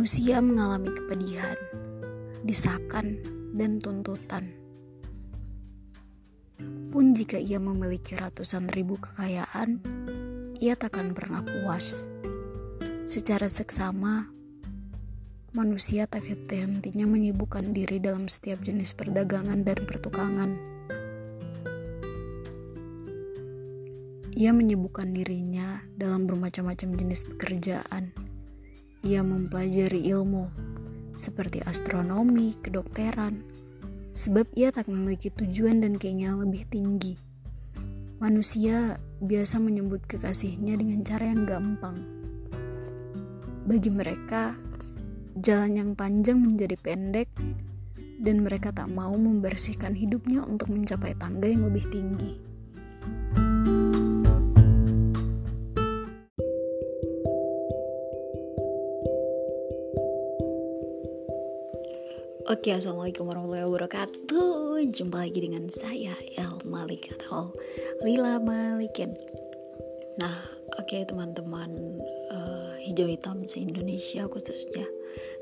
Manusia mengalami kepedihan, desakan, dan tuntutan. Pun jika ia memiliki ratusan ribu kekayaan, ia takkan pernah puas. Secara seksama, manusia tak henti-hentinya menyibukkan diri dalam setiap jenis perdagangan dan pertukangan. Ia menyibukkan dirinya dalam bermacam-macam jenis pekerjaan ia mempelajari ilmu seperti astronomi, kedokteran, sebab ia tak memiliki tujuan dan keinginan lebih tinggi. Manusia biasa menyebut kekasihnya dengan cara yang gampang. Bagi mereka, jalan yang panjang menjadi pendek, dan mereka tak mau membersihkan hidupnya untuk mencapai tangga yang lebih tinggi. Oke, assalamualaikum warahmatullahi wabarakatuh. Jumpa lagi dengan saya El Malik atau Lila Malikin. Nah, oke okay, teman-teman uh, hijau hitam se Indonesia khususnya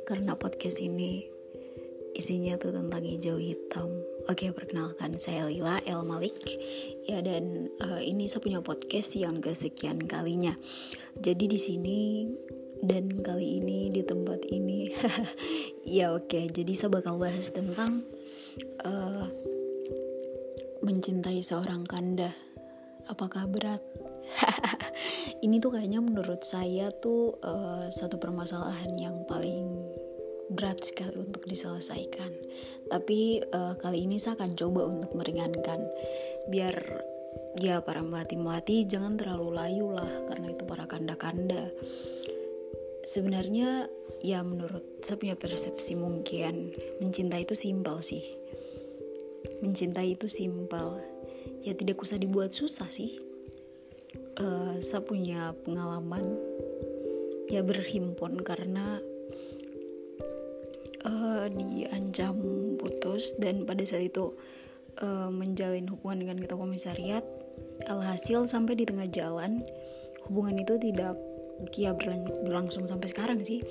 karena podcast ini isinya tuh tentang hijau hitam. Oke, okay, perkenalkan saya Lila El Malik. Ya dan uh, ini saya punya podcast yang kesekian kalinya. Jadi di sini dan kali ini di tempat ini. Ya oke. Okay. jadi saya bakal bahas tentang uh, mencintai seorang kanda. Apakah berat? Ini tuh kayaknya menurut saya tuh uh, satu permasalahan yang paling berat sekali untuk diselesaikan. Tapi uh, kali ini saya akan coba untuk meringankan. Biar ya para melati melati jangan terlalu layu lah karena itu para kanda kanda sebenarnya ya menurut saya punya persepsi mungkin mencintai itu simpel sih. Mencintai itu simpel. Ya tidak usah dibuat susah sih. Uh, saya punya pengalaman ya berhimpun karena uh, diancam putus dan pada saat itu uh, menjalin hubungan dengan ketua komisariat. Alhasil sampai di tengah jalan hubungan itu tidak Kia berlangsung sampai sekarang sih.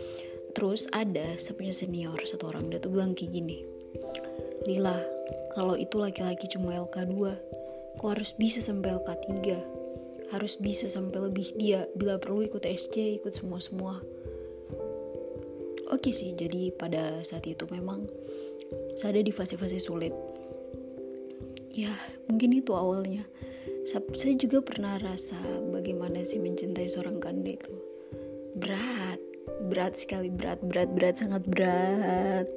Terus ada saya punya senior satu orang. Dia tuh bilang kayak gini Lila kalau itu laki-laki cuma LK2 kok harus bisa sampai LK3 harus bisa sampai lebih. Dia bila perlu ikut SC ikut semua-semua. Oke sih jadi pada saat itu memang saya ada di fase-fase sulit. Ya mungkin itu awalnya saya juga pernah rasa bagaimana sih mencintai seorang kanda itu. Berat berat sekali berat berat berat sangat berat.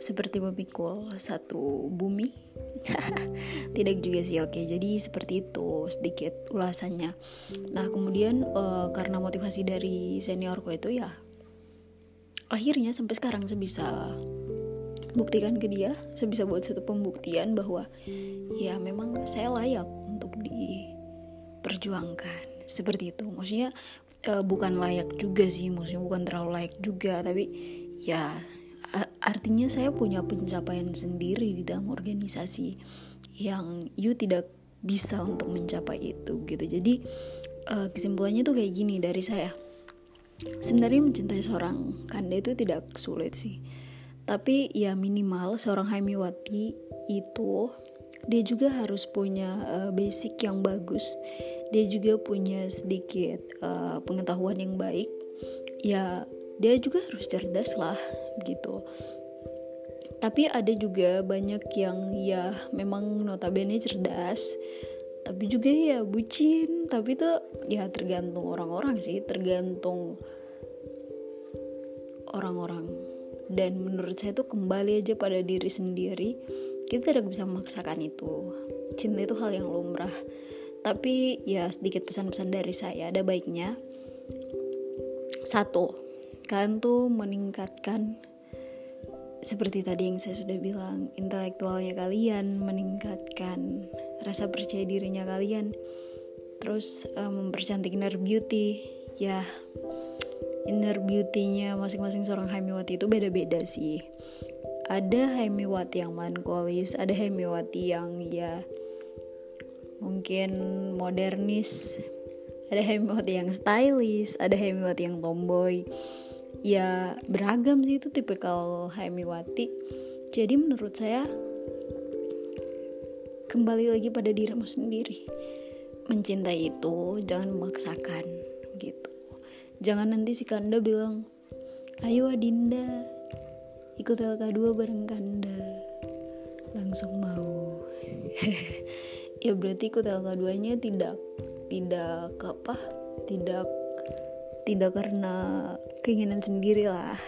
Seperti memikul satu bumi. Tidak juga sih oke. Jadi seperti itu sedikit ulasannya. Nah kemudian uh, karena motivasi dari seniorku itu ya akhirnya sampai sekarang saya bisa buktikan ke dia saya bisa buat satu pembuktian bahwa ya memang saya layak diperjuangkan. Seperti itu. Maksudnya uh, bukan layak juga sih maksudnya bukan terlalu layak juga tapi ya artinya saya punya pencapaian sendiri di dalam organisasi yang you tidak bisa untuk mencapai itu gitu. Jadi uh, kesimpulannya tuh kayak gini dari saya. Sebenarnya mencintai seorang kanda itu tidak sulit sih tapi ya minimal seorang Haimiwati itu dia juga harus punya uh, basic yang bagus. Dia juga punya sedikit uh, pengetahuan yang baik. Ya dia juga harus cerdas lah gitu. Tapi ada juga banyak yang ya memang notabene cerdas tapi juga ya bucin. Tapi itu ya tergantung orang-orang sih tergantung orang-orang dan menurut saya itu kembali aja pada diri sendiri kita tidak bisa memaksakan itu. Cinta itu hal yang lumrah. Tapi ya sedikit pesan-pesan dari saya ada baiknya satu kalian tuh meningkatkan seperti tadi yang saya sudah bilang intelektualnya kalian meningkatkan rasa percaya dirinya kalian. Terus um, mempercantik inner beauty ya inner beauty-nya masing-masing seorang Haimiwati itu beda-beda sih. Ada Haimiwati yang melankolis ada Haimiwati yang ya mungkin modernis ada Haimiwati yang stylish ada Haimiwati yang tomboy. Ya beragam sih itu tipikal Haimiwati jadi menurut saya kembali lagi pada dirimu sendiri. Mencintai itu jangan memaksakan gitu jangan nanti si Kanda bilang ayo Adinda ikut LK2 bareng Kanda. Langsung mau. Ya berarti ikut LK2 nya tidak tidak apa tidak tidak karena keinginan sendiri lah.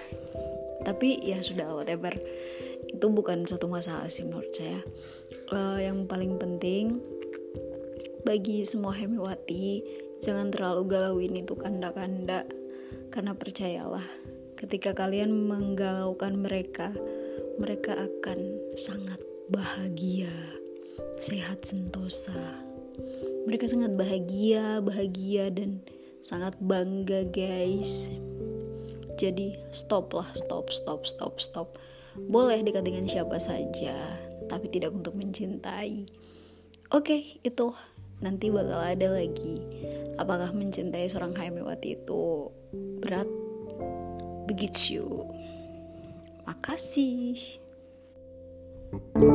Tapi ya sudah whatever. Itu bukan satu masalah sih menurut saya. Uh, yang paling penting bagi semua hemiwati jangan terlalu galauin itu kanda-kanda. Karena percayalah ketika kalian menggalaukan mereka mereka akan sangat bahagia sehat sentosa. Mereka sangat bahagia bahagia dan sangat bangga guys. Jadi stop lah stop stop stop stop. Boleh dekat dengan siapa saja tapi tidak untuk mencintai. Oke itu. Nanti bakal ada lagi apakah mencintai seorang Haimewati itu berat? Begitu makasih. thank